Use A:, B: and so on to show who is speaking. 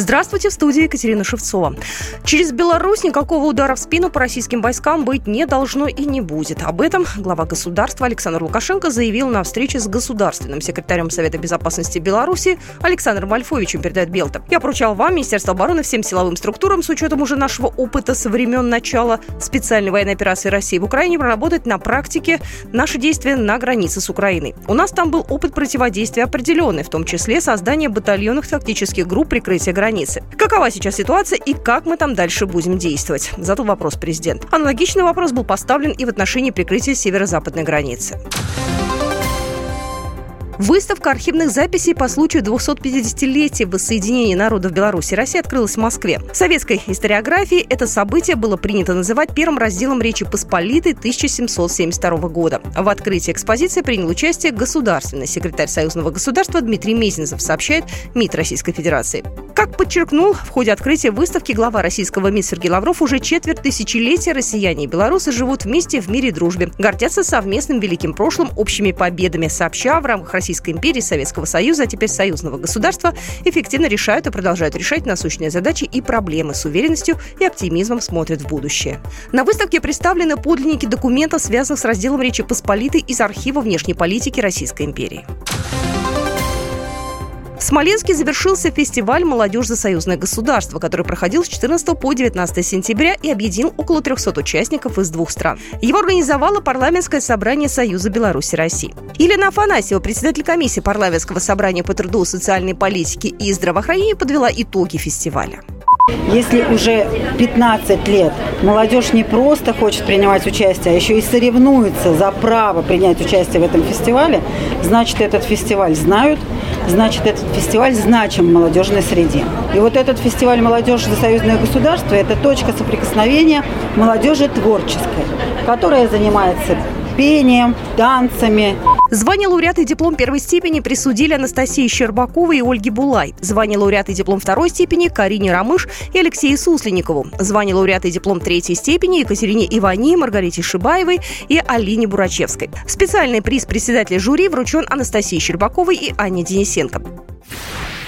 A: Здравствуйте, в студии Екатерина Шевцова. Через Беларусь никакого удара в спину по российским войскам быть не должно и не будет. Об этом глава государства Александр Лукашенко заявил на встрече с государственным секретарем Совета безопасности Беларуси Александром Альфовичем, передает Белта. Я поручал вам, Министерство обороны, всем силовым структурам с учетом уже нашего опыта со времен начала специальной военной операции России в Украине проработать на практике наши действия на границе с Украиной. У нас там был опыт противодействия определенный, в том числе создание батальонных тактических групп прикрытия границ границы. Какова сейчас ситуация и как мы там дальше будем действовать? Задал вопрос президент. Аналогичный вопрос был поставлен и в отношении прикрытия северо-западной границы. Выставка архивных записей по случаю 250-летия воссоединения народов Беларуси и России открылась в Москве. В советской историографии это событие было принято называть первым разделом Речи Посполитой 1772 года. В открытии экспозиции принял участие государственный секретарь Союзного государства Дмитрий Мезенцев, сообщает МИД Российской Федерации. Как подчеркнул в ходе открытия выставки глава российского МИД Сергей Лавров, уже четверть тысячелетия россияне и белорусы живут вместе в мире и дружбе, гордятся совместным великим прошлым, общими победами, сообща в рамках Российской империи, Советского Союза, а теперь союзного государства, эффективно решают и продолжают решать насущные задачи и проблемы с уверенностью и оптимизмом смотрят в будущее. На выставке представлены подлинники документов, связанных с разделом Речи Посполитой из архива внешней политики Российской империи. Смоленске завершился фестиваль «Молодежь за союзное государство», который проходил с 14 по 19 сентября и объединил около 300 участников из двух стран. Его организовало парламентское собрание Союза Беларуси России. Елена Афанасьева, председатель комиссии парламентского собрания по труду, социальной политике и здравоохранению, подвела итоги фестиваля.
B: Если уже 15 лет молодежь не просто хочет принимать участие, а еще и соревнуется за право принять участие в этом фестивале, значит, этот фестиваль знают, значит, этот фестиваль значим в молодежной среде. И вот этот фестиваль «Молодежь за союзное государство» – это точка соприкосновения молодежи творческой, которая занимается пением, танцами,
A: Звание лауреата и диплом первой степени присудили Анастасии Щербаковой и Ольге Булай. Звание лауреата и диплом второй степени Карине Рамыш и Алексею Сусленикову. Звание лауреата и диплом третьей степени Екатерине Ивани, Маргарите Шибаевой и Алине Бурачевской. Специальный приз председателя жюри вручен Анастасии Щербаковой и Анне Денисенко.